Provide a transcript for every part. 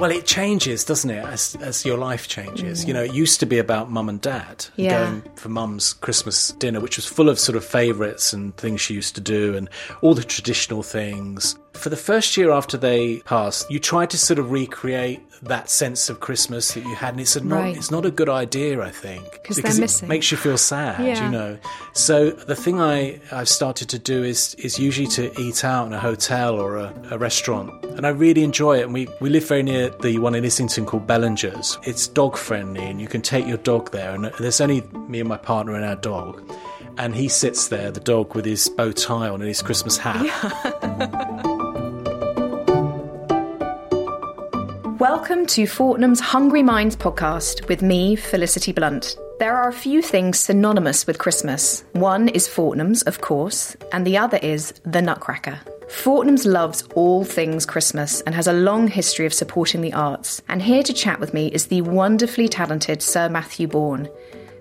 Well, it changes, doesn't it, as, as your life changes? You know, it used to be about mum and dad Yeah. going for mum's Christmas dinner, which was full of sort of favourites and things she used to do and all the traditional things. For the first year after they passed, you try to sort of recreate that sense of Christmas that you had, and it's a not, Right. it's not a good idea, I think, 'Cause they're because it missing. makes you feel sad, Yeah. you know. So the thing I I've started to do is is usually to eat out in a hotel or a, a restaurant, and I really enjoy it. And we we live very near the one in Islington called Bellanger's. It's dog friendly, and you can take your dog there. And there's only me and my partner and our dog. And he sits there, the dog, with his bow tie on and his Christmas hat. Welcome to Fortnum's Hungry Minds podcast with me, Felicity Blunt. There are a few things synonymous with Christmas. One is Fortnum's, of course, and the other is the Nutcracker. Fortnum's loves all things Christmas and has a long history of supporting the arts. And here to chat with me is the wonderfully talented Sir Matthew Bourne.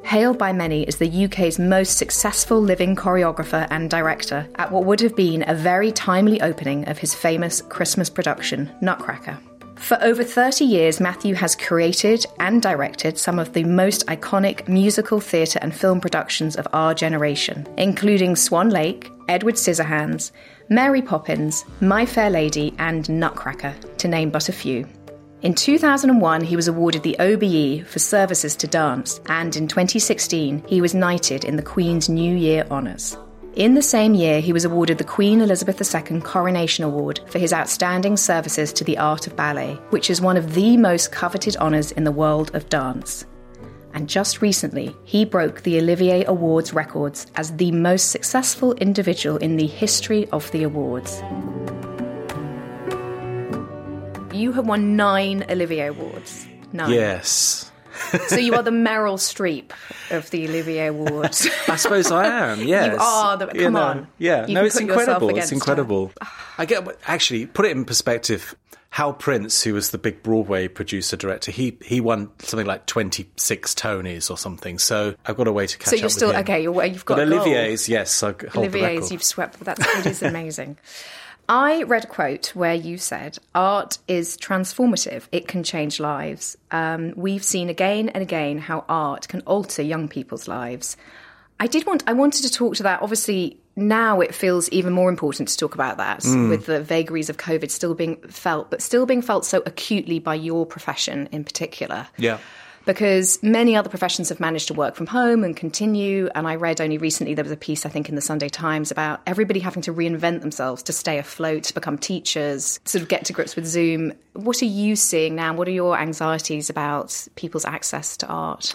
Hailed by many as the UK's most successful living choreographer and director at what would have been a very timely opening of his famous Christmas production, Nutcracker. For over 30 years, Matthew has created and directed some of the most iconic musical theatre and film productions of our generation, including Swan Lake, Edward Scissorhands, Mary Poppins, My Fair Lady, and Nutcracker, to name but a few. In 2001, he was awarded the OBE for services to dance, and in 2016, he was knighted in the Queen's New Year Honours. In the same year, he was awarded the Queen Elizabeth II Coronation Award for his outstanding services to the art of ballet, which is one of the most coveted honours in the world of dance. And just recently, he broke the Olivier Awards records as the most successful individual in the history of the awards. You have won nine Olivier Awards. Nine. Yes. So you are the Meryl Streep of the Olivier Awards. I suppose I am. Yes, you are the- come know, on. Yeah, You no, it's incredible. It's her. incredible. I get actually put it in perspective. Hal Prince, who was the big Broadway producer director, he he won something like twenty six Tonys or something. So I've got a way to catch up. so you're still with him. okay. You're, you've got But. Olivier's, yes, I hold Olivier's, you've swept. That's it is amazing. I read a quote where you said, "Art is transformative. It can change lives." Um, we've seen again and again how art can alter young people's lives. I did want. I wanted to talk to that. Obviously, now it feels even more important to talk about that Mm. with the vagaries of COVID still being felt, but still being felt so acutely by your profession in particular Yeah. Because many other professions have managed to work from home and continue. And I read only recently there was a piece, I think, in the Sunday Times about everybody having to reinvent themselves to stay afloat, to become teachers, sort of get to grips with Zoom. What are you seeing now? What are your anxieties about people's access to art?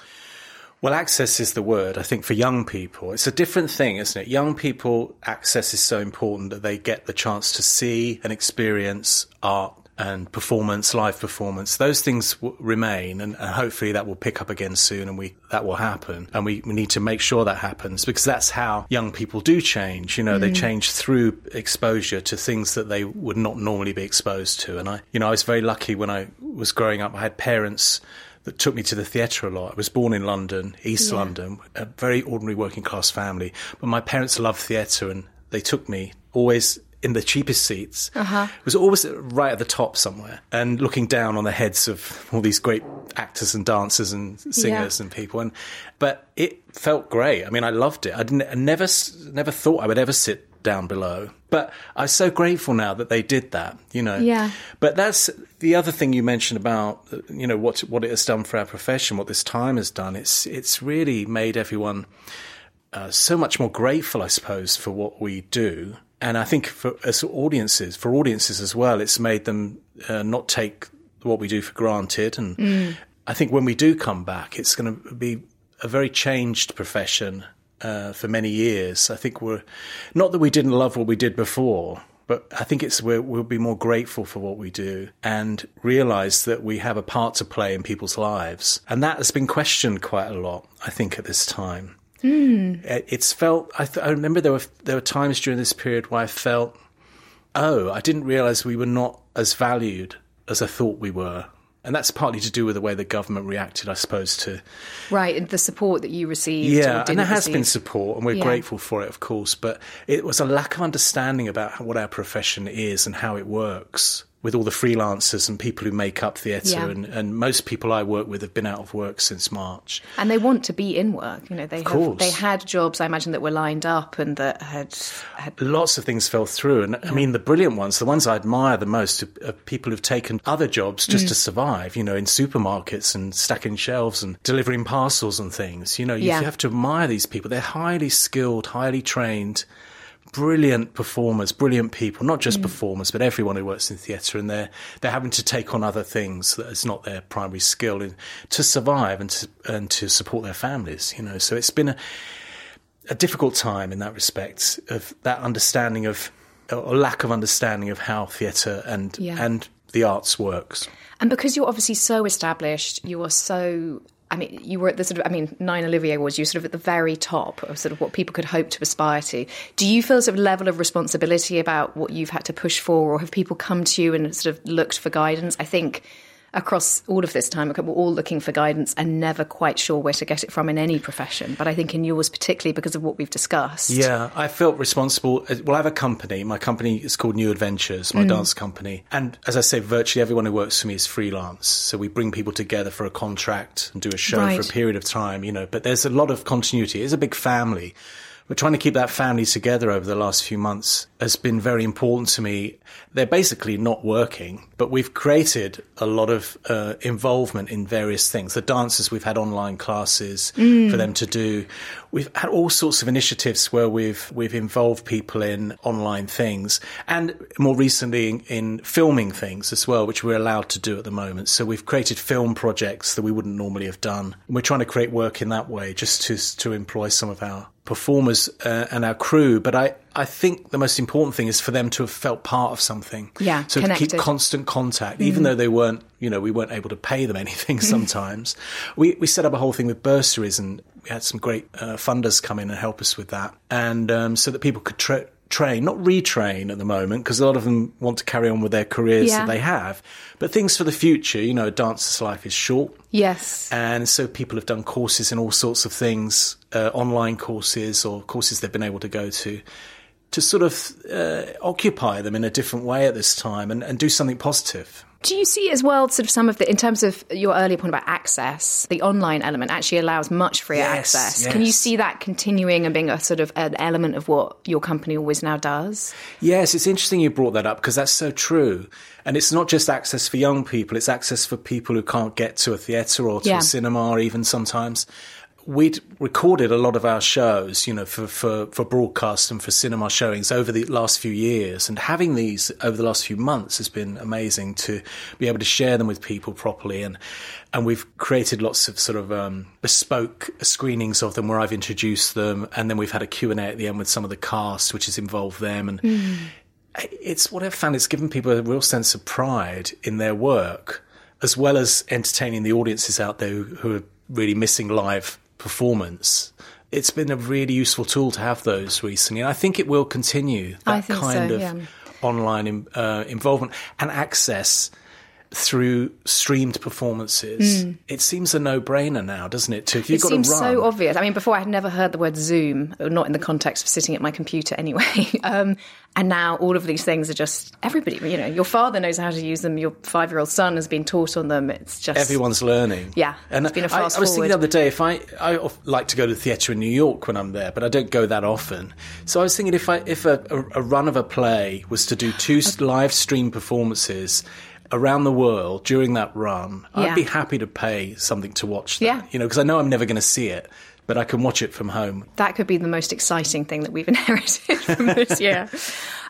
Well, access is the word, I think, for young people. It's a different thing, isn't it? Young people, access is so important that they get the chance to see and experience art and performance, live performance. Those things w- remain, and, and hopefully that will pick up again soon, and we that will happen. And we, we need to make sure that happens because that's how young people do change. You know, they mm. change through exposure to things that they would not normally be exposed to. And I, you know, I was very lucky when I was growing up. I had parents that took me to the theatre a lot. I was born in London, East London, a very ordinary working class family. But my parents loved theatre and they took me always in the cheapest seats. Uh-huh. Was always right at the top somewhere and looking down on the heads of all these great actors and dancers and singers Yeah. and people. And but it felt great. I mean, I loved it. I didn't I never never thought I would ever sit down below. But I'm so grateful now that they did that, you know. Yeah. But that's the other thing you mentioned about you know what what it has done for our profession, what this time has done. It's it's really made everyone uh, so much more grateful, I suppose, for what we do. And I think for as audiences, for audiences as well, it's made them uh, not take what we do for granted. And I think when we do come back, it's going to be a very changed profession uh, for many years. I think we're not that we didn't love what we did before, but I think it's we're, we'll be more grateful for what we do and realize that we have a part to play in people's lives. And that has been questioned quite a lot, I think, at this time. Hmm. It- It's felt. I, th- I remember there were there were times during this period where I felt, oh, I didn't realize we were not as valued as I thought we were. And that's partly to do with the way the government reacted, I suppose, to Right, and the support that you received. yeah, and there has been support, and we're Yeah. grateful for it, of course. But it was a lack of understanding about what our profession is and how it works. With all the freelancers and people who make up theatre. Yeah. And, and most people I work with have been out of work since March. And they want to be in work. You know, they have, course. they had jobs, I imagine, that were lined up and that had had. Lots of things fell through. And I mean, the brilliant ones, the ones I admire the most are, are people who've taken other jobs just Mm. to survive, you know, in supermarkets and stacking shelves and delivering parcels and things. You know, you Yeah. have to admire these people. They're highly skilled, highly trained. Brilliant performers, brilliant people, not Mm. just performers, but everyone who works in theatre, and they're they're having to take on other things that is not their primary skill in, to survive and to and to support their families. You know, so it's been a, a difficult time in that respect of that understanding of or lack of understanding of how theatre and Yeah. and the arts works. And because you're obviously so established, you are so. I mean, you were at the sort of, I mean, Nine Olivier Awards, you're sort of at the very top of sort of what people could hope to aspire to. Do you feel sort of level of responsibility about what you've had to push for, or have people come to you and sort of looked for guidance? I think across all of this time, we're all looking for guidance and never quite sure where to get it from in any profession. But I think in yours, particularly because of what we've discussed. Yeah, I felt responsible. Well, I have a company. My company is called New Adventures, my mm. dance company. And as I say, virtually everyone who works for me is freelance. So we bring people together for a contract and do a show Right. for a period of time, you know. But there's a lot of continuity. It's a big family. We're trying to keep that family together over the last few months has been very important to me. They're basically not working, but we've created a lot of uh, involvement in various things. The dancers, we've had online classes for them to do. We've had all sorts of initiatives where we've we've involved people in online things, and more recently in, in filming things as well, which we're allowed to do at the moment. So we've created film projects that we wouldn't normally have done. We're trying to create work in that way, just to to employ some of our performers uh, and our crew. But I, I think the most important thing is for them to have felt part of something. Yeah, So to keep constant contact, even though they weren't, you know, we weren't able to pay them anything sometimes. we, we set up a whole thing with bursaries and we had some great uh, funders come in and help us with that. And um, so that people could tra- train, not retrain at the moment, because a lot of them want to carry on with their careers Yeah. that they have. But things for the future, you know, a dancer's life is short. Yes. And so people have done courses in all sorts of things, uh, online courses or courses they've been able to go to, to sort of uh, occupy them in a different way at this time and, and do something positive. Do you see as well, sort of some of the, in terms of your earlier point about access, the online element actually allows much freer Yes, access. Can you see that continuing and being a sort of an element of what your company always now does? Yes, it's interesting you brought that up because that's so true. And it's not just access for young people, it's access for people who can't get to a theatre or to Yeah. a cinema, even sometimes. We'd recorded a lot of our shows, you know, for, for, for broadcast and for cinema showings over the last few years. And having these over the last few months has been amazing to be able to share them with people properly. And, and we've created lots of sort of um, bespoke screenings of them where I've introduced them. And then we've had a Q&A at the end with some of the cast, which has involved them. And it's what I've found. It's given people a real sense of pride in their work, as well as entertaining the audiences out there who, who are really missing live performance. It's been a really useful tool to have those recently, and I think it will continue that kind so, of yeah. online in, uh, involvement and access through streamed performances. It seems a no-brainer now, doesn't it? To if you've. It got seems to run, so obvious. I mean, before I had never heard the word Zoom, not in the context of sitting at my computer anyway. um, and now all of these things are just everybody. You know, your father knows how to use them. Your five-year-old son has been taught on them. It's just everyone's learning. Yeah, and it's been a I- fast I, was thinking the other day if I I like to go to the theatre in New York when I'm there, but I don't go that often. So I was thinking if I if a, a, a run of a play was to do two live stream performances. Around the world during that run, Yeah. I'd be happy to pay something to watch that. Yeah. You know, because I know I'm never going to see it, but I can watch it from home. that could be the most exciting thing that we've inherited from this year.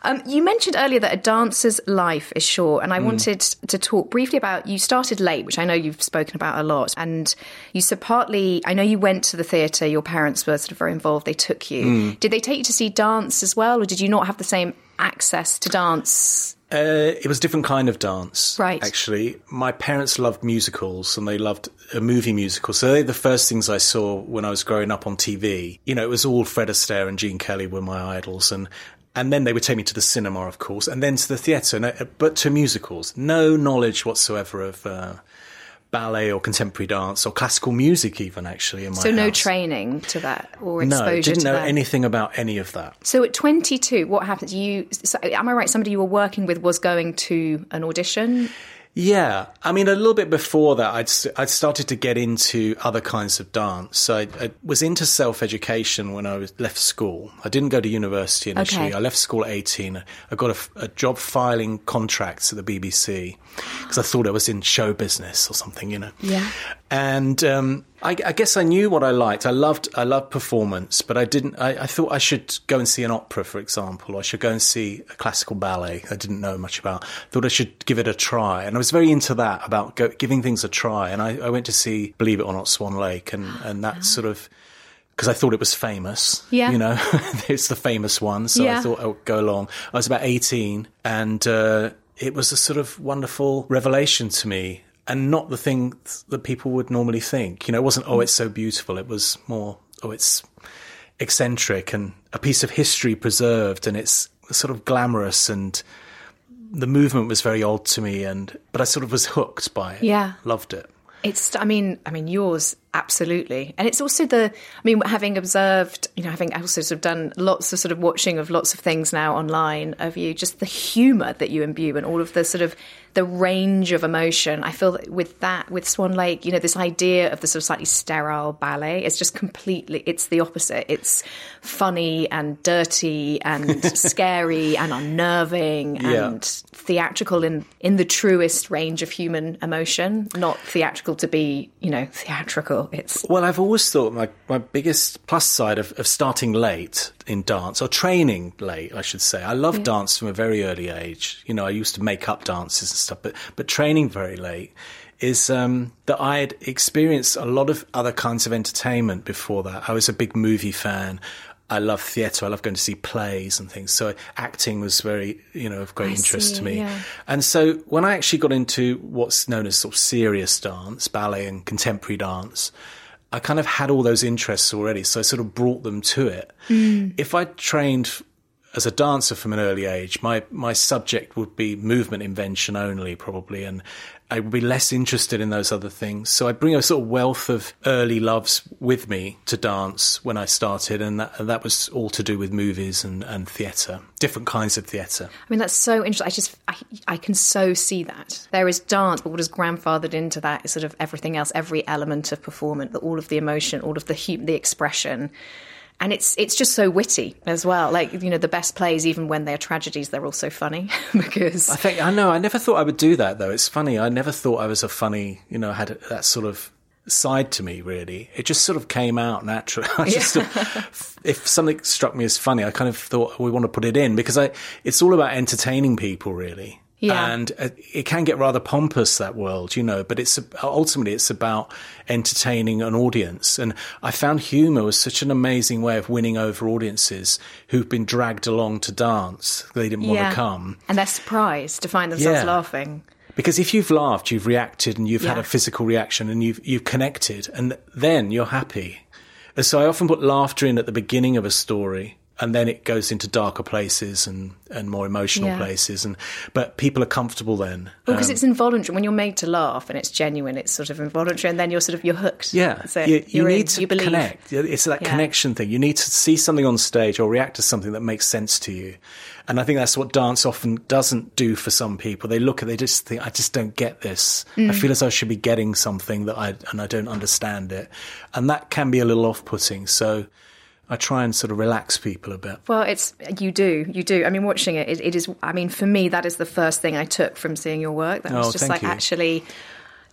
Um, you mentioned earlier that a dancer's life is short, and I wanted to talk briefly about you started late, which I know you've spoken about a lot, and you so partly. I know you went to the theatre. Your parents were sort of very involved. They took you. Did they take you to see dance as well, or did you not have the same access to dance? Uh, it was a different kind of dance, Right. Actually, my parents loved musicals and they loved a movie musical. So they're the first things I saw when I was growing up on TV. You know, it was all Fred Astaire and Gene Kelly were my idols, and and then they would take me to the cinema, of course, and then to the theatre, but to musicals. No knowledge whatsoever of. Uh, ballet or contemporary dance or classical music, even actually. In my So no training to that or exposure No, didn't know that. anything about any of that. So at 22, what happened? You, so, am I right? Somebody you were working with was going to an audition. Yeah, I mean, a little bit before that, I'd I'd started to get into other kinds of dance. So I, I was into self education when I was left school. I didn't go to university initially. Okay. I left school at eighteen. I got a job filing contracts at the BBC because I thought I was in show business or something, you know. Yeah. And um, I, I guess I knew what I liked. I loved I loved performance, but I didn't. I, I thought I should go and see an opera, for example, or I should go and see a classical ballet. I didn't know much about. Thought I should give it a try, and I was very into that about go, giving things a try. And I, I went to see, believe it or not, Swan Lake, and and that sort of. Because I thought it was famous, Yeah. you know, it's the famous one. So Yeah. I thought I would go along. I was about eighteen, and uh, it was a sort of wonderful revelation to me and not the thing that people would normally think. You know, it wasn't, oh, it's so beautiful. It was more, oh, it's eccentric and a piece of history preserved and it's sort of glamorous and the movement was very odd to me and but I sort of was hooked by it. Yeah. Loved it. It's, I mean, I mean, yours absolutely, and it's also the. I mean, having observed, you know, having also sort of done lots of sort of watching of lots of things now online of you, just the humour that you imbue and all of the sort of the range of emotion. I feel that with that, with Swan Lake, you know, this idea of the sort of slightly sterile ballet is just completely. It's the opposite. It's funny and dirty and scary and unnerving Yeah. and theatrical in in the truest range of human emotion, not theatrical to be, you know, theatrical. It's Well, I've always thought my, my biggest plus side of, of starting late in dance, or training late, I should say. I love dance from a very early age. You know, I used to make up dances and stuff, but, but training very late is um, that I had experienced a lot of other kinds of entertainment before that. I was a big movie fan. I love theatre. I love going to see plays and things. So acting was very, you know, of great I interest see, to me. yeah. And so when I actually got into what's known as sort of serious dance, ballet and contemporary dance, I kind of had all those interests already. So I sort of brought them to it. Mm. If I trained as a dancer from an early age, my, my subject would be movement invention only, probably, and I would be less interested in those other things. So I bring a sort of wealth of early loves with me to dance when I started, and that, and that was all to do with movies and, and theatre, different kinds of theatre. I mean, that's so interesting. I just, I, I can so see that. There is dance, but what is grandfathered into that is sort of everything else, every element of performance, all of the emotion, all of the hu- the expression. And it's it's just so witty as well. Like you know, the best plays, even when they're tragedies, they're also funny because I think I know. I never thought I would do that though. It's funny. I never thought I was a funny. You know, had that sort of side to me. Really, it just sort of came out naturally. I just if something struck me as funny, I kind of thought we want to put it in because I. It's all about entertaining people, really. Yeah. And uh, it can get rather pompous that world, you know. But it's ultimately it's about entertaining an audience, and I found humour was such an amazing way of winning over audiences who've been dragged along to dance. They didn't want to come. and they're surprised to find themselves Yeah. laughing. Because if you've laughed, you've reacted and you've had a physical reaction and you've, you've connected and then you're happy. And so I often put laughter in at the beginning of a story and then it goes into darker places and, and more emotional Yeah. places. And, but people are comfortable then. Because Um, it's involuntary. When you're made to laugh and it's genuine, it's sort of involuntary, and then you're sort of you're hooked. yeah, it. you, you You're in, need to you believe. connect. It's that Yeah. connection thing. You need to see something on stage or react to something that makes sense to you. And I think that's what dance often doesn't do for some people. They look at, they just think, I just don't get this. I Mm. feel as though I should be getting something that I, and I don't understand it. And that can be a little off putting. So I try and sort of relax people a bit. Well, it's you do, you do. I mean, watching it, it, it is. I mean, for me, that is the first thing I took from seeing your work. That oh, was Oh, just thank like you. actually.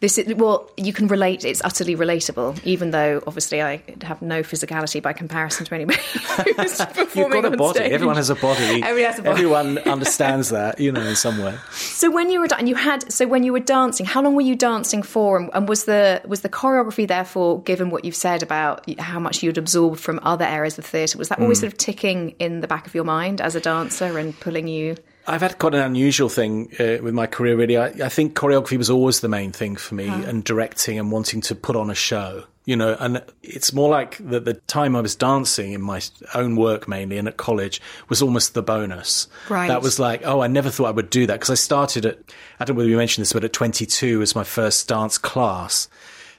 This is, well, you can relate. It's utterly relatable, even though obviously I have no physicality by comparison to anybody who's You've got a body. stage. Everyone has a body. Everybody has a body. Everyone understands that, you know, in some way. So when you were and you had so when you were dancing, how long were you dancing for? And, and was the was the choreography therefore, given what you've said about how much you'd absorbed from other areas of theatre, was that always Hmm. sort of ticking in the back of your mind as a dancer and pulling you? I've had quite an unusual thing uh, with my career, really. I, I, think choreography was always the main thing for me, huh. and directing and wanting to put on a show. You know, and it's more like that the time I was dancing in my own work mainly and at college was almost the bonus. Right. That was like, oh, I never thought I would do that because I started at, I don't know whether you mentioned this, but at 22 was my first dance class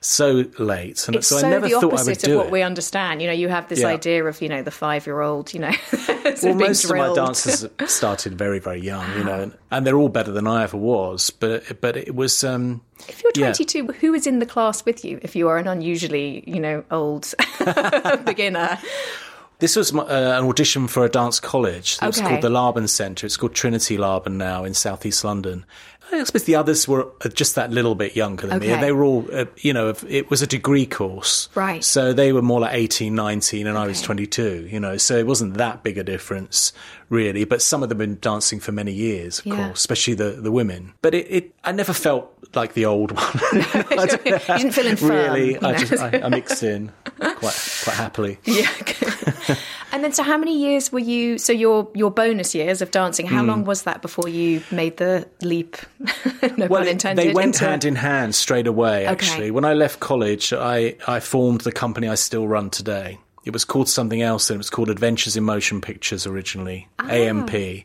so late, and it's so, so I never the thought opposite I would do of what it. we understand. You know, you have this yeah. idea of you know the five year old. You know, well, most of my dances started very very young. You know, and, and, they're all better than I ever was. But but it was. Um, if you're 22, yeah. who is in the class with you? If you are an unusually you know old beginner. This was my, uh, an audition for a dance college. It was okay. called the Laban Centre. It's called Trinity Laban now in southeast London. I suppose the others were just that little bit younger than okay. me. They were all, uh, you know, it was a degree course. Right. So they were more like 18, 19, and okay. I was 22, you know, so it wasn't that big a difference, really. But some of them have been dancing for many years, of yeah. course, especially the, the women. But it, it, I never felt like the old one. you didn't feel infirm. Really. I, just, I, I mixed in quite, quite happily. Yeah. and then, so how many years were you? So your your bonus years of dancing. How mm. long was that before you made the leap? no well. They went hand in hand straight away. Okay. Actually, when I left college, I I formed the company I still run today. It was called something else, and it was called Adventures in Motion Pictures originally, ah. AMP,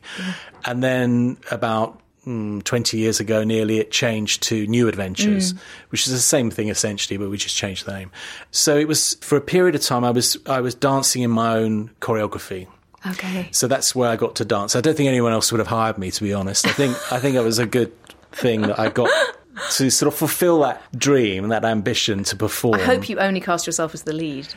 and then about mm, 20 years ago, nearly, it changed to New Adventures, mm. which is the same thing essentially, but we just changed the name. So it was for a period of time. I was I was dancing in my own choreography. Okay. So that's where I got to dance. I don't think anyone else would have hired me, to be honest. I think I think it was a good thing that I got to sort of fulfill that dream, that ambition to perform. I hope you only cast yourself as the lead.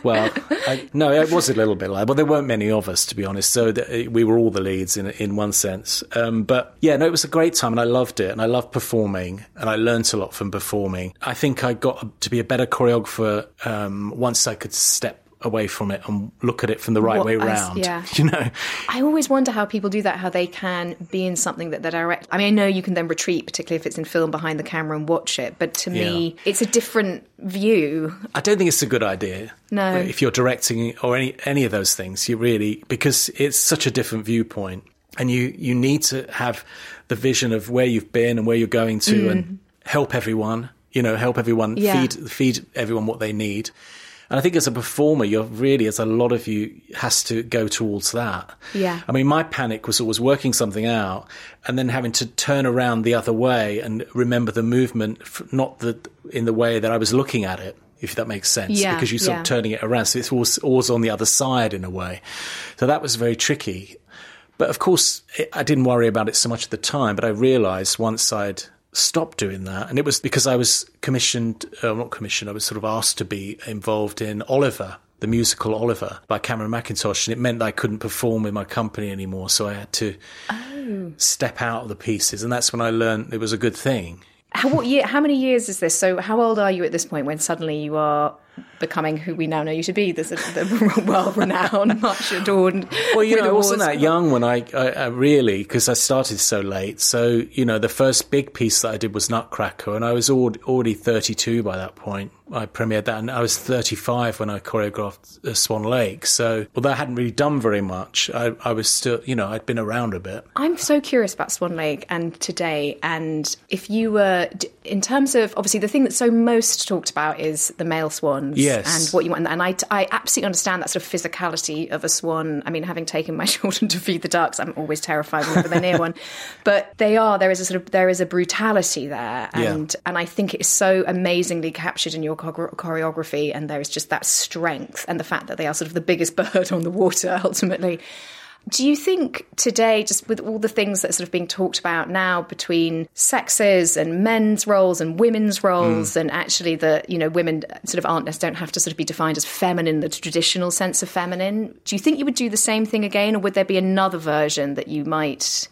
well, I, no, it was a little bit like, well, there weren't many of us, to be honest. So we were all the leads in in one sense. Um, but yeah, no, it was a great time, and I loved it, and I loved performing, and I learnt a lot from performing. I think I got to be a better choreographer um, once I could step away from it and look at it from the right what, way round. yeah. You know, I always wonder how people do that. How they can be in something that they're direct. I mean, I know you can then retreat, particularly if it's in film behind the camera and watch it. But to Yeah. me, it's a different view. I don't think it's a good idea. No. if you're directing or any any of those things, you really because it's such a different viewpoint, and you you need to have the vision of where you've been and where you're going to, and help everyone. You know, help everyone Mm. Yeah. feed feed everyone what they need. And I think as a performer, you're really, as a lot of you, has to go towards that. Yeah. I mean, my panic was always working something out and then having to turn around the other way and remember the movement, not the in the way that I was looking at it. If that makes sense, Yeah, because you're sort yeah. of turning it around, so it's always, always on the other side in a way. So that was very tricky. But of course, it, I didn't worry about it so much at the time. But I realised once I'd stopped doing that, and it was because I was commissioned, uh, not commissioned, I was sort of asked to be involved in Oliver, the musical Oliver by Cameron Mackintosh, and it meant that I couldn't perform with my company anymore, so I had to step out of the pieces, and that's when I learned it was a good thing. How, what year? How many years is this? So, how old are you at this point when suddenly you are becoming who we now know you to be? this well-renowned, much adored. Well, you know, I wasn't that young when I, I, I really, because I started so late. So, you know, the first big piece that I did was Nutcracker, and I was al- already 32 by that point. I premiered that, and I was 35 when I choreographed uh, Swan Lake. So, although I hadn't really done very much, I, I was still, you know, I'd been around a bit. I'm so curious about Swan Lake and today, and if you were, in terms of obviously the thing that's so most talked about is the male swans Yes. and what you want. And I, I absolutely understand that sort of physicality of a swan. I mean, having taken my children to feed the ducks, I'm always terrified whenever they're near one. But they are, there is a sort of, there is a brutality there. Yeah. And, and I think it is so amazingly captured in your choreography. And there is just that strength and the fact that they are sort of the biggest bird on the water ultimately. Do you think today, just with all the things that are sort of being talked about now between sexes and men's roles and women's roles, hmm. and actually that you know women sort of aren't don't have to sort of be defined as feminine, the traditional sense of feminine? Do you think you would do the same thing again, or would there be another version that you might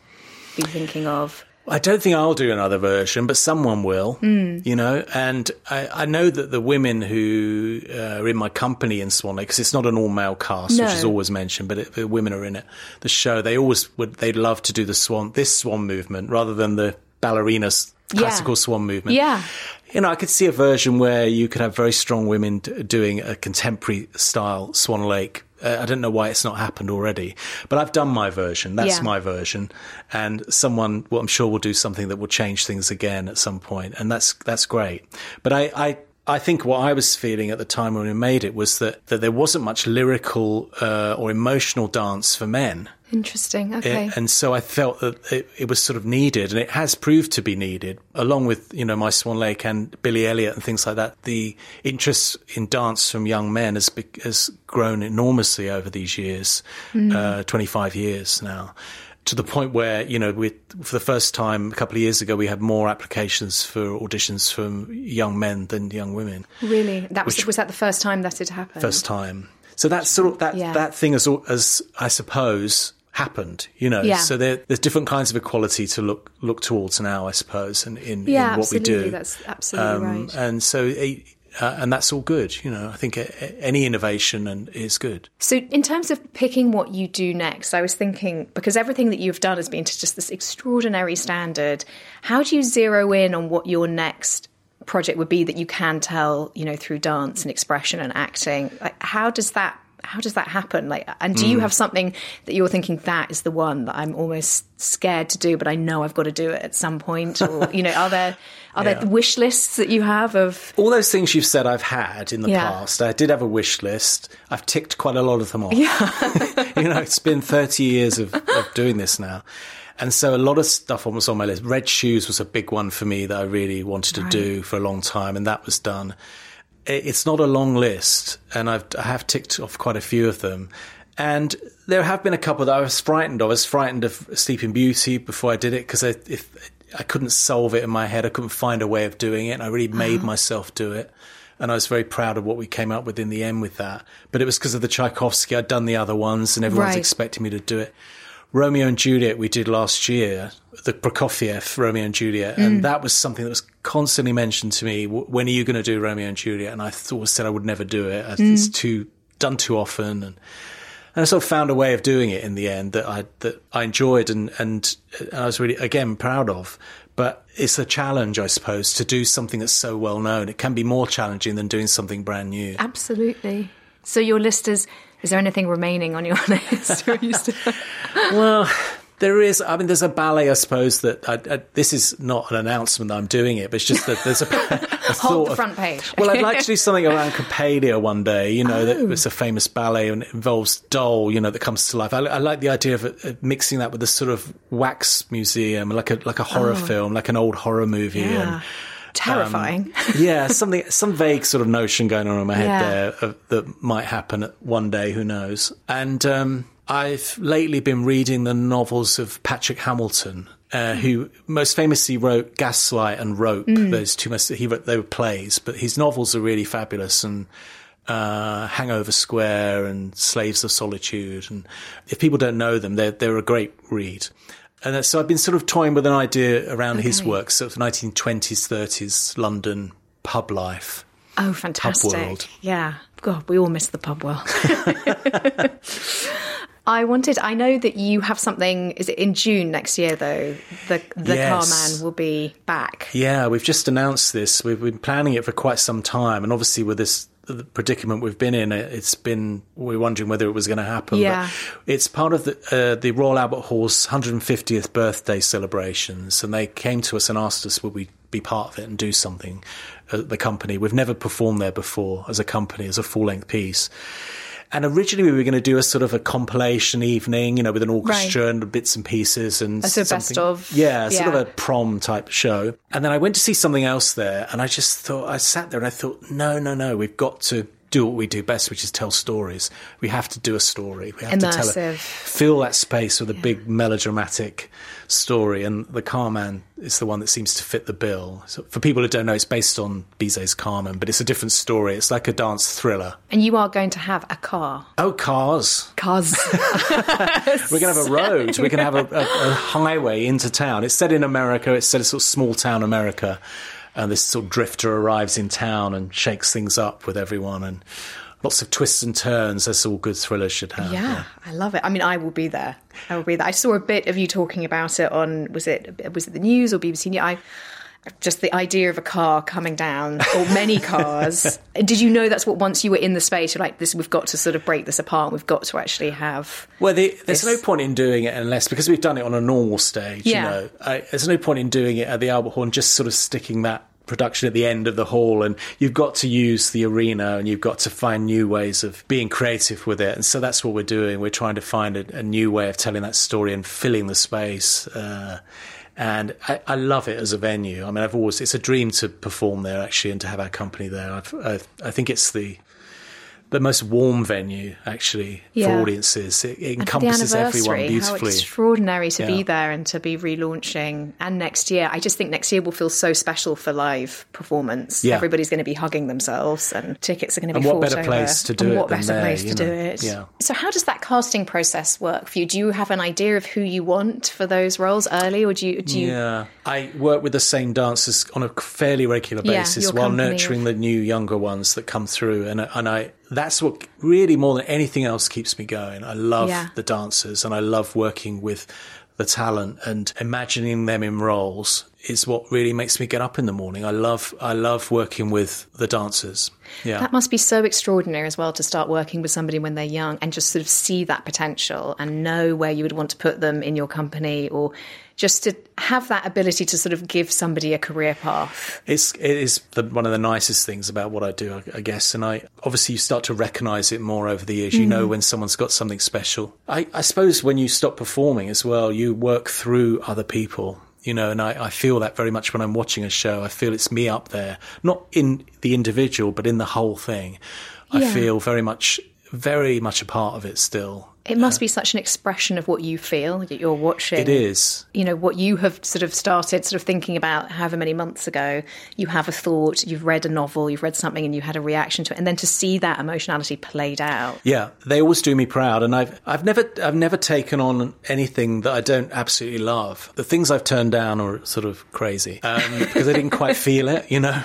be thinking of? I don't think I'll do another version, but someone will, Hmm. you know. And I, I know that the women who uh, are in my company in Swan Lake, because it's not an all-male cast, No. which is always mentioned, but it, the women are in it. The show, they always would, they'd love to do the swan, this swan movement, rather than the ballerinas s- Yeah. classical swan movement. Yeah. You know, I could see a version where you could have very strong women d- doing a contemporary style Swan Lake Uh, I don't know why it's not happened already, but I've done my version. That's Yeah. my version, and someone, well, I'm sure, will do something that will change things again at some point, and that's that's great. But I. I I think what I was feeling at the time when we made it was that, that there wasn't much lyrical uh, or emotional dance for men. Interesting. Okay. It- and so I felt that it, it was sort of needed, and it has proved to be needed, along with you know my Swan Lake and Billy Elliot and things like that. The interest in dance from young men has has grown enormously over these years, uh, twenty five years now. To the point where you know, we for the first time a couple of years ago, we had more applications for auditions from young men than young women really? That was was that the first time that had happened? first time. So that's sort of that Yeah. that thing as as I suppose happened. You know, Yeah. so there, there's different kinds of equality to look look towards now, I suppose, and in, Yeah, in what we do. That's absolutely right. And so. eh, Uh, and that's all good, you know. I think a, a- any innovation and is good. So, in terms of picking what you do next, I was thinking because everything that you've done has been to just this extraordinary standard. How do you zero in on what your next project would be that you can tell, you know, through dance and expression and acting? Like, how does that? How does that happen? Like, and do Mm. you have something that you're thinking that is the one that I'm almost scared to do, but I know I've got to do it at some point? Or you know, are there are Yeah. there wish lists that you have of? All those things you've said I've had in the Yeah. past. I did have a wish list. I've ticked quite a lot of them off. you know, it's been 30 years of, of doing this now. And so a lot of stuff was on my list. Red Shoes was a big one for me that I really wanted to do for a long time, and that was done. It- It's not a long list, and I've, I have ticked off quite a few of them. And there have been a couple that I was frightened of. I was frightened of Sleeping Beauty before I did it because I, if I couldn't solve it in my head, I couldn't find a way of doing it. And I really ah. made myself do it. And I was very proud of what we came up with in the end with that. But it was because of the Tchaikovsky. I'd done the other ones, and everyone's Right. expecting me to do it. Romeo and Juliet we did last year, the Prokofiev Romeo and Juliet, and mm. that was something that was constantly mentioned to me. When are you going to do Romeo and Juliet? And I always said I would never do it. I- It's mm. too done too often, and and I sort of found a way of doing it in the end that I that I enjoyed and and, I was really again proud of. But it's a challenge, I suppose, to do something that's so well known. It can be more challenging than doing something brand new. Absolutely. So your list is. There anything remaining on your list? Are you still- Well, there is. I mean, there's a ballet, I suppose. That I, I, this is not an announcement that I'm doing it, but it's just that there's a, a Hold the of- front page. well, I'd like to do something around Coppelia one day. You know, Oh. that it's a famous ballet and it involves doll. You know, that comes to life. I, I like the idea of uh, mixing that with a sort of wax museum, like a like a horror film, like an old horror movie. Oh. Yeah. And, Terrifying. yeah, something, some vague sort of notion going on in my head Yeah. there of, that might happen one day. Who knows? And um, I've lately been reading the novels of Patrick Hamilton, uh, who most famously wrote Gaslight and Rope. Those two, most, he wrote they were plays, but his novels are really fabulous and. Uh, Hangover Square and Slaves of Solitude, and if people don't know them, they're they're a great read. And uh, so I've been sort of toying with an idea around his Okay. work, sort of 1920s, 30s London pub life. oh, fantastic. Pub world. Yeah. God, we all miss the pub world. I wanted. I know that you have something. Is it in June next year? Though the the Yes. car man will be back. Yeah, we've just announced this. We've been planning it for quite some time, and obviously with this the predicament we've been in, it- it's been we're wondering whether it was going to happen. Yeah. but it's part of the uh, the Royal Albert Hall's 150th birthday celebrations, and they came to us and asked us would we be part of it and do something at the company. We've never performed there before as a company as a full length piece. And originally we were going to do a sort of a compilation evening, you know, with an orchestra and bits and pieces and so best something- of- yeah, sort yeah. of a prom type show. And then I went to see something else there, and I just thought I sat there and I thought, no, no, no, we've got to do what we do best, which is tell stories. We have to do a story. We have to tell Immersive. it, fill that space with a big melodramatic story. And the Car Man is the one that seems to fit the bill. So for people who don't know, it's based on Bizet's Carmen, but it's a different story. It's like a dance thriller. And you are going to have a car. Oh, cars. Cars. We're going to have a road. We're going to have a, a, a highway into town. It's set in America. It's set in sort of small town America. And this sort of drifter arrives in town and shakes things up with everyone and lots of twists and turns, as all good thrillers should have. Yeah, I love it. I mean, I will be there. I will be there. I saw a bit of you talking about it on was it was it the news or BBC News? I just the idea of a car coming down or many cars. Did you know that's what once you were in the space, you're like, this, we've got to sort of break this apart. We've got to actually have. Well, the, there's no point in doing it unless because we've done it on a normal stage. Yeah. You know, I, there's no point in doing it at the Albert Hall and just sort of sticking that production at the end of the hall and you've got to use the arena and you've got to find new ways of being creative with it and so that's what we're doing we're trying to find a, a new way of telling that story and filling the space uh, and I, I love it as a venue. I mean i've always it's a dream to perform there actually and to have our company there. I've, I, I think it's the the most warm venue actually Yeah. for audiences. It, it And for the encompasses everyone anniversary, how extraordinary to Yeah. be there and to be relaunching. And next year, I just think next year will feel so special for live performance. Yeah. Everybody's going to be hugging themselves, and tickets are going to be. And what better over. place to do and it What better there, place to do it? Yeah. So, how does that casting process work for you? Do you have an idea of who you want for those roles early, or do you? Do you Yeah, I work with the same dancers on a fairly regular basis while nurturing of- the new younger ones that come through, and and I that's what really more than anything else keeps me going. I love Yeah. the dancers, and I love working with the talent and imagining them in roles is what really makes me get up in the morning. I love I love working with the dancers. Yeah. That must be so extraordinary as well to start working with somebody when they're young and just sort of see that potential and know where you would want to put them in your company or just to have that ability to sort of give somebody a career path. It's it is the, one of the nicest things about what I do, I, I guess. And I obviously you start to recognise it more over the years. You know mm. when someone's got something special. I, I suppose when you stop performing as well, you work through other people. You know, and I, I feel that very much when I'm watching a show. I feel it's me up there, not in the individual, but in the whole thing. I feel very much, very much a part of it still. It must be such an expression of what you feel that you're watching. It is. You know, what you have sort of started sort of thinking about however many months ago. You have a thought, you've read a novel, you've read something and you had a reaction to it. And then to see that emotionality played out. Yeah, they always do me proud, and I've I've never I've never taken on anything that I don't absolutely love. The things I've turned down are sort of crazy um, because I didn't quite feel it. You know,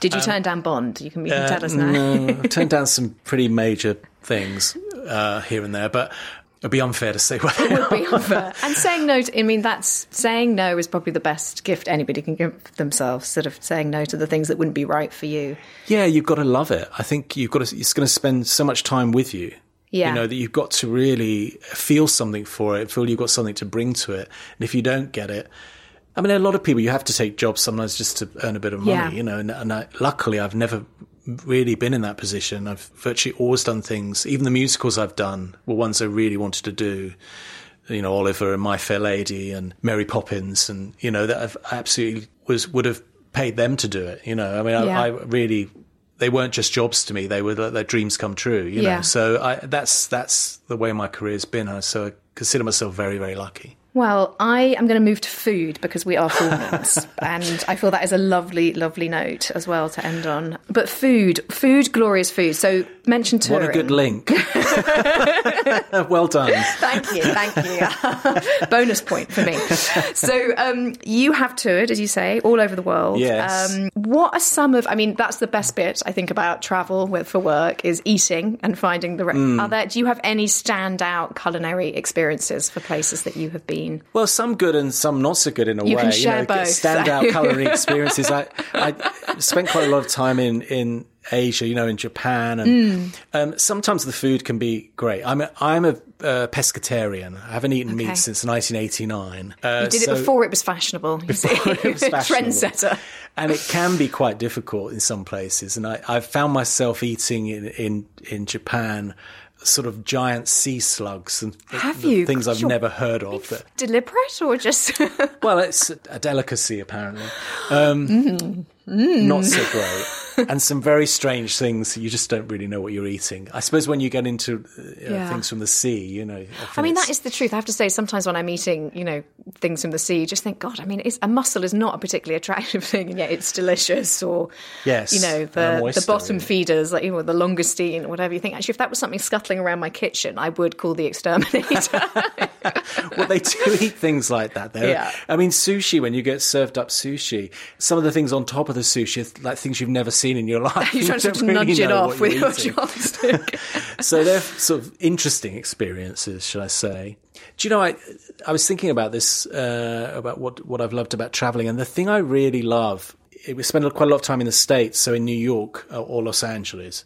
Did you turn down Bond? You can, you can Uh, tell us now. no, I've turned down some pretty major things uh, here and there, but it'd be unfair to say what they are. be unfair. And saying no, to, I mean, that's saying no is probably the best gift anybody can give themselves. Sort of saying no to the things that wouldn't be right for you. Yeah, you've got to love it. I think you've got to. It's going to spend so much time with you. Yeah. You know that you've got to really feel something for it. Feel you've got something to bring to it. And if you don't get it, I mean, a lot of people you have to take jobs sometimes just to earn a bit of money. Yeah. You know, and, and I, luckily I've never really been in that position. I've virtually always done things. Even the musicals I've done were ones I really wanted to do. You know, Oliver and My Fair Lady and Mary Poppins, and you know that I've absolutely was would have paid them to do it. You know, I mean, Yeah. I, I really they weren't just jobs to me; they were their dreams come true. You Yeah. know, so I, that's that's the way my career's been. So I consider myself very very lucky. Well, I am going to move to food because we are Fortnum's, and I feel that is a lovely, lovely note as well to end on. But food, food, glorious food. So mention touring. What a good link! well done. Thank you, thank you. Bonus point for me. So um, you have toured, as you say, all over the world. Yes. Um, what are some of? I mean, that's the best bit I think about travel with for work is eating and finding the. Re- Mm. Are there? Do you have any standout culinary experiences for places that you have been? Well, some good and some not so good in a You way. can share know, both. Standout culinary experiences. I, I spent quite a lot of time in, in Asia, you know, in Japan, and Mm. um, sometimes the food can be great. I'm a, I'm a uh, pescatarian. I haven't eaten Okay. meat since 1989. Uh, You did so- it before it was fashionable. You. Before it was fashionable. Trendsetter. and it can be quite difficult in some places. And I, I've found myself eating in, in, in Japan sort of giant sea slugs and Have you? things I've You're- never heard of. That, Deliberate or just? well, it's a delicacy apparently. Um, Not so great. and some very strange things that you just don't really know what you're eating. I suppose when you get into uh, Yeah. things from the sea, you know. I mean, that is the truth. I have to say, sometimes when I'm eating, you know, things from the sea, you just think, God, I mean, it's, a mussel is not a particularly attractive thing, and yet it's delicious. Or, Yes, you know, the, oyster, the bottom yeah. feeders, like, you know, the langoustine, or whatever. You think, actually, if that was something scuttling around my kitchen, I would call the exterminator. well, they do eat things like that, though. Yeah. I mean, sushi, when you get served up sushi, some of the things on top of of the sushi like things you've never seen in your life. You're trying to sort of really nudge it off with your eating. chopstick. so they're sort of interesting experiences, should I say? Do you know? I I was thinking about this uh, about what what I've loved about traveling, and the thing I really love. We spend quite a lot of time in the states, so in New York uh, or Los Angeles,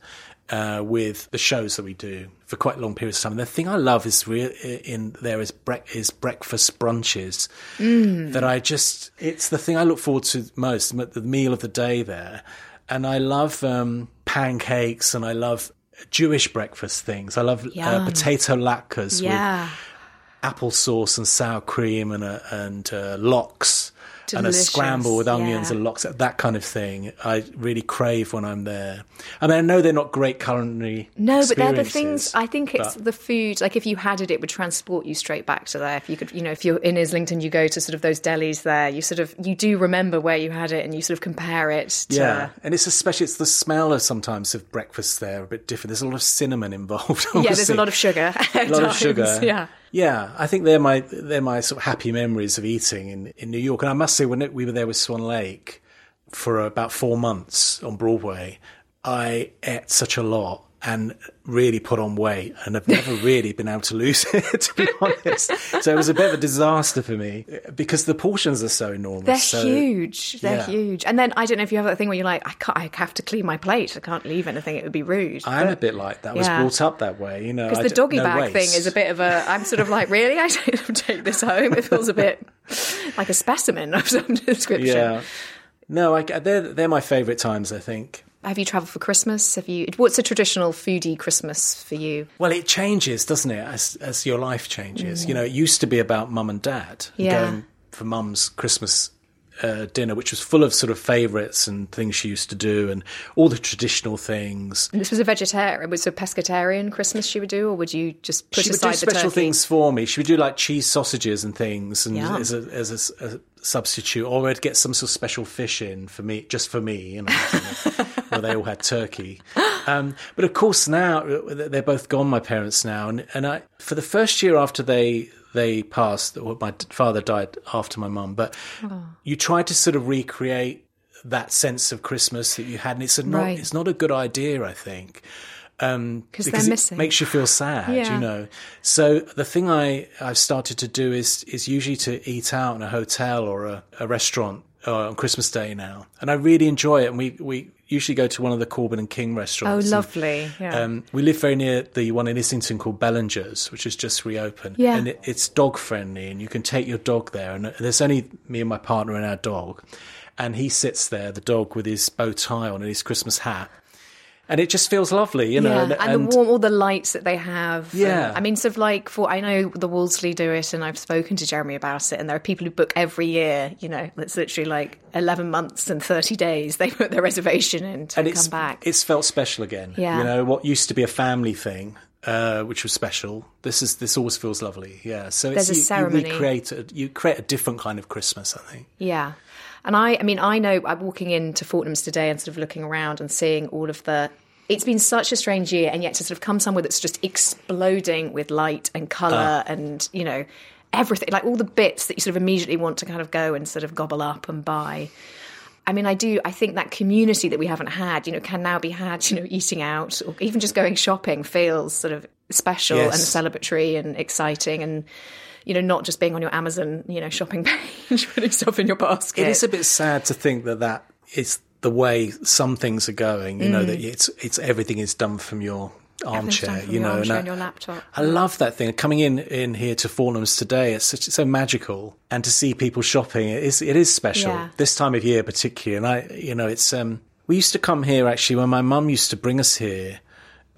uh, with the shows that we do for quite long periods of time. And the thing I love is real in there is bre- is breakfast brunches that I just it's the thing I look forward to most, the meal of the day there, and I love um, pancakes and I love Jewish breakfast things. I love uh, potato latkes with yeah. applesauce and sour cream and a, and uh, lox and a scramble with onions yeah. and lox, that kind of thing. I really crave when I'm there. I mean, I know they're not great culinary. No, but they're the things. I think it's the food. Like if you had it, it would transport you straight back to there. If you could, you know, if you're in Islington, you go to sort of those delis there. You sort of you do remember where you had it, and you sort of compare it. To, Yeah, and it's especially it's the smell of sometimes of breakfast there a bit different. There's a lot of cinnamon involved. yeah. There's a lot of sugar. a lot of sugar. Yeah. Yeah. I think they're my they're my sort of happy memories of eating in, in New York. And I must say, when we were there with Swan Lake for about four months on Broadway, I ate such a lot and really put on weight, and I've never really been able to lose it. To be honest, so it was a bit of a disaster for me because the portions are so enormous. They're so- huge. They're yeah. huge. And then I don't know if you have that thing where you're like, I can't. I have to clean my plate. I can't leave anything. It would be rude. I'm a bit like that. I was Yeah. brought up that way, you know. Because the doggy no bag waste. thing is a bit of a. I'm sort of like, really? I don't take this home. It feels a bit like a specimen of some description. Yeah. No, I, they're they're my favourite times. I think. Have you travelled for Christmas? Have you? What's a traditional foodie Christmas for you? Well, it changes, doesn't it, as as your life changes? You know, it used to be about mum and dad Yeah. going for mum's Christmas uh, dinner, which was full of sort of favourites and things she used to do, and all the traditional things. And this was a vegetarian. Was it a pescatarian Christmas she would do, or would you just put she would aside do the special turkey? things for me. She would do like cheese sausages and things, and as a as a a, substitute, or I'd get some sort of special fish in for me, just for me, you know, where they all had turkey. Um, but of course, now they're both gone. My parents now, and and I for the first year after they they passed, or my father died after my mum, but Oh. you try to sort of recreate that sense of Christmas that you had, and it's a not Right. it's not a good idea, I think um, 'Cause because they're it missing. makes you feel sad, Yeah. you know. So the thing I I've started to do is is usually to eat out in a hotel or a, a restaurant uh, on Christmas Day now, and I really enjoy it. And we we usually go to one of the Corbin and King Oh, restaurants. and, lovely. Yeah. um, we live very near the one in Islington called Bellanger's, which has just reopened. Yeah. And it, it's dog friendly, and you can take your dog there. And there's only me and my partner and our dog. And he sits there, the dog, with his bow tie on and his Christmas hat. And it just feels lovely, you know. yeah, and, the warm, all the lights that they have. and- Yeah. I mean, sort of like for I know the Wolseley do it, and I've spoken to Jeremy about it. And there are people who book every year. You know, it's literally like eleven months and thirty days. They put their reservation in to and come it's back. it's felt special again. Yeah. You know, what used to be a family thing, uh, which was special. This is this always feels lovely. Yeah. So There's it's a you, ceremony. you recreate a, you create a different kind of Christmas, I think. Yeah. And I, I mean, I know I'm walking into Fortnum's today and sort of looking around and seeing all of the. It's been such a strange year, and yet to sort of come somewhere that's just exploding with light and colour ah. and, you know, everything, like all the bits that you sort of immediately want to kind of go and sort of gobble up and buy. I mean, I do. I think that community that we haven't had, you know, can now be had. You know, eating out or even just going shopping feels sort of special Yes. and celebratory and exciting, and you know, not just being on your Amazon, you know, shopping page, putting stuff in your basket. It is a bit sad to think that that is the way some things are going. You know that it's it's everything is done from your armchair. You know, armchair I- and your laptop. I love that thing. Coming in in here to Fortnum's today, it's such, so magical, and to see people shopping, it is it is special Yeah. this time of year particularly. And I, you know, it's um, we used to come here actually when my mum used to bring us here.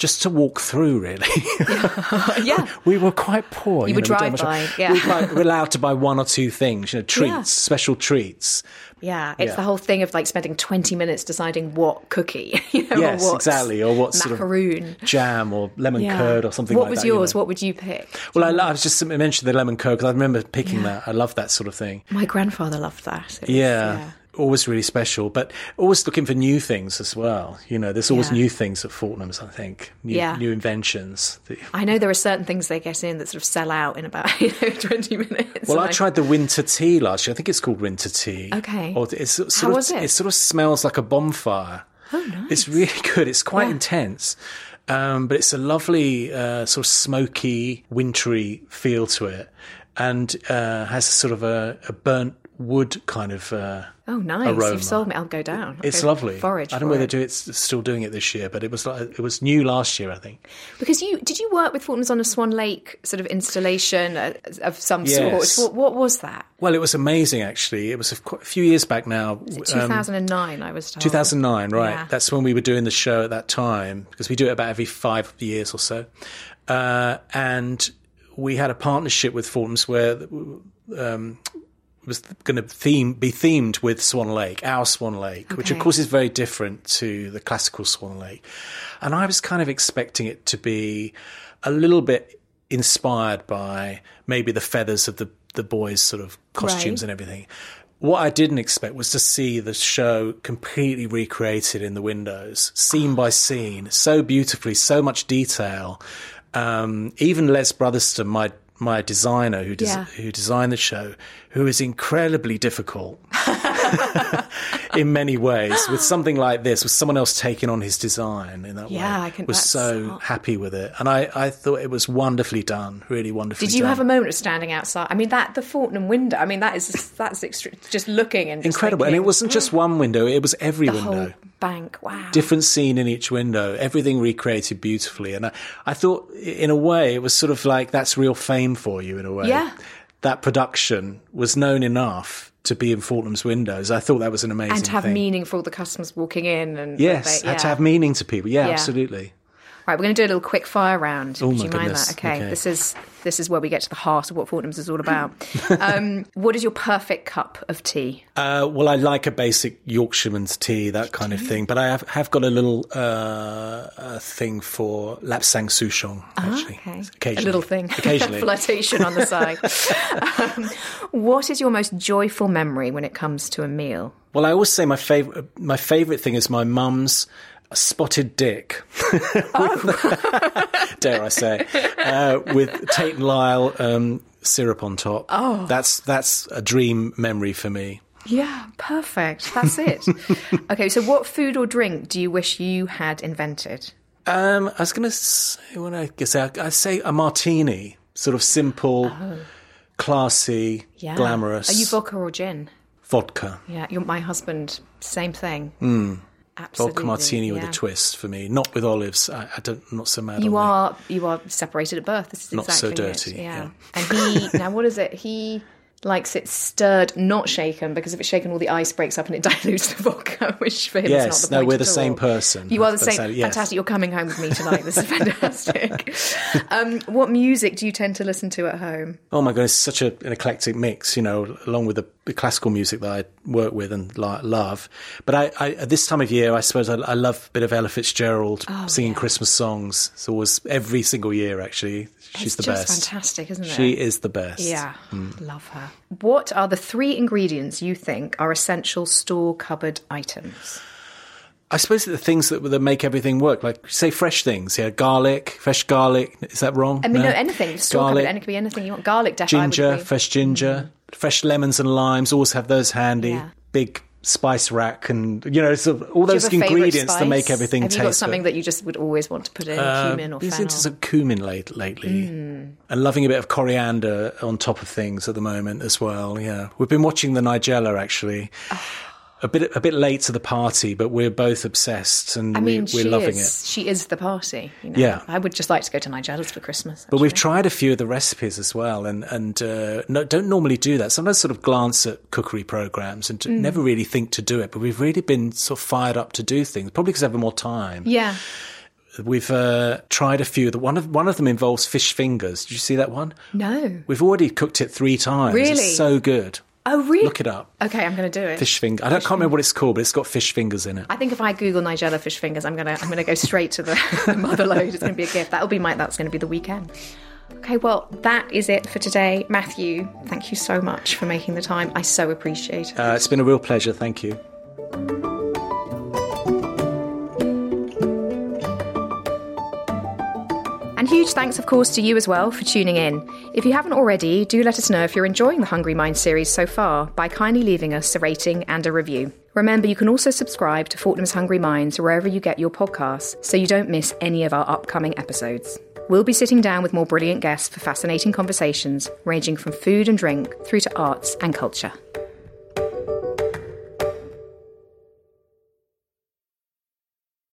Just to walk through, really. yeah. we were quite poor. You, would know, we drive by, yeah. We were, we were allowed to buy one or two things, you know, treats, Yeah. special treats. Yeah, it's Yeah. the whole thing of like spending 20 minutes deciding what cookie, you know, Yes, or what exactly, or what sort of macaroon. jam or lemon Yeah. curd or something What like was that. you yours? know. What would you pick? Well, I, I was just mentioned the lemon curd because I remember picking that. I love that sort of thing. My grandfather loved that. Was- Yeah. Always really special, but always looking for new things as well. You know, there's always Yeah. new things at Fortnum's. I think new, Yeah. new inventions. that- I know there are certain things they get in that sort of sell out in about you know, 20 minutes. Well, And I tried the winter tea last year. I think it's called winter tea. Okay. Or it's sort How of, was it? It sort of smells like a bonfire. Oh, nice. It's really good. It's quite Yeah. intense. Um, but it's a lovely, uh, sort of smoky, wintry feel to it, and uh, has a sort of a, a burnt wood kind of. Uh, Oh, nice. aroma. You've sold me. I'll go down. I'll it's go lovely. Forage. I don't know whether it. do it still doing it this year, but it was like, it was new last year, I think. Because you did you work with Fortnum's on a Swan Lake sort of installation uh, of some Yes. sort? What, what was that? Well, it was amazing actually. It was a, quite a few years back now. um, 2009, I was 2009, right? Yeah. That's when we were doing the show at that time because we do it about every five years or so. Uh, and we had a partnership with Fortnum's where um, was going to theme be themed with Swan Lake, our Swan Lake, which of course is very different to the classical Swan Lake. And I was kind of expecting it to be a little bit inspired by maybe the feathers of the the boys' sort of costumes Right. and everything. What I didn't expect was to see the show completely recreated in the windows, scene by scene, so beautifully, so much detail. Um, even Les Brotherston, my my designer who des- Yeah. who designed the show, who is incredibly difficult in many ways. With something like this, with someone else taking on his design in that Yeah, way, I can- was so hard. happy with it, and I, I thought it was wonderfully done, really wonderfully. Did you done. have a moment of standing outside? I mean, that the Fortnum window. I mean, that is that's extre- just looking and just incredible? And it wasn't just one window; it was every the window. whole bank. Wow. different scene in each window, everything recreated beautifully. And I, I thought, in a way, it was sort of like that's real fame for you, in a way. Yeah. That production was known enough to be in Fortnum's windows. I thought that was an amazing and to have thing. meaning for all the customers walking in and Yes, they- had to have meaning to people. Yeah, Yeah. absolutely. Right, we're going to do a little quick fire round. Oh, Would my you mind that? Okay, Okay. this is this is where we get to the heart of what Fortnum's is all about. um, what is your perfect cup of tea? Uh, well, I like a basic Yorkshireman's tea, that kind of thing. But I have, have got a little uh, a thing for Lapsang Souchong, actually. Ah, Okay, a little thing, Occasionally. flirtation on the side. um, what is your most joyful memory when it comes to a meal? Well, I always say my favorite my favorite thing is my mum's spotted dick. Dare I say, uh, with Tate and Lyle um, syrup on top. Oh, that's that's a dream memory for me. Yeah, perfect. That's it. okay, so what food or drink do you wish you had invented? Um, I was going to say, when I guess I, I say a martini, sort of simple, classy, Oh. Yeah. glamorous. Are you vodka or gin? vodka? Yeah, you're my husband. Same thing. Hmm. Absolutely. Vodka martini with a twist for me. Not with olives. I, I don't. I'm not so mad. You are you are separated at birth. This is Not so exactly dirty, It. Yeah. yeah. And he now what is it? He likes it stirred, not shaken, because if it's shaken, all the ice breaks up and it dilutes the vodka, which for him is not the best. no, point we're the same all. person. You are the same. that's- yes. Fantastic. You're coming home with me tonight. This is fantastic. um, what music do you tend to listen to at home? Oh my god, it's such a, an eclectic mix, you know, along with the, the classical music that I work with and li- love. But I, I, at this time of year, I suppose I, I love a bit of Ella Fitzgerald singing Oh, yeah. Christmas songs. It's always every single year, actually. She's it's the just best. fantastic, isn't it? She is the best. Yeah, Mm. love her. What are the three ingredients you think are essential store cupboard items? I suppose the things that, that make everything work, like say fresh things, yeah, garlic, fresh garlic. Is that wrong? I mean, no, anything. Store Garlic, cupboard, and it could be anything you want. Garlic, definitely. ginger, fresh ginger, mm-hmm. fresh lemons and limes. Always have those handy. Yeah. Big spice rack, and you know, sort of all those have a favourite ingredients that make everything Have taste. you got something that you just would always want to put in, Uh, cumin or been fennel? into some cumin late, lately, Hmm. and loving a bit of coriander on top of things at the moment as well. Yeah, we've been watching the Nigella actually. A bit, a bit late to the party, but we're both obsessed and I mean, we, we're loving is, it. She is the party. You know? Yeah. I would just like to go to Nigella's for Christmas. But we've tried a few of the recipes as well, and and uh, no, don't normally do that. Sometimes sort of glance at cookery programs and Mm. never really think to do it. But we've really been sort of fired up to do things, probably because I have more time. Yeah. We've uh, tried a few. The one of one of them involves fish fingers. Did you see that one? No. We've already cooked it three times. Really? It's so good. Oh, really? Look it up. Okay, I'm going to do it. Fish finger. I don't can't remember what it's called, but it's got fish fingers in it. I think if I Google Nigella fish fingers, I'm gonna I'm gonna go straight to the, the mother lode. It's gonna be a gift. That'll be my that's gonna be the weekend. Okay, well, that is it for today. Matthew, thank you so much for making the time. I so appreciate it. Uh, it's been a real pleasure. Thank you. Huge thanks, of course, to you as well for tuning in. If you haven't already, do let us know if you're enjoying the Hungry Mind series so far by kindly leaving us a rating and a review. Remember, you can also subscribe to Fortnum's Hungry Minds wherever you get your podcasts so you don't miss any of our upcoming episodes. We'll be sitting down with more brilliant guests for fascinating conversations ranging from food and drink through to arts and culture.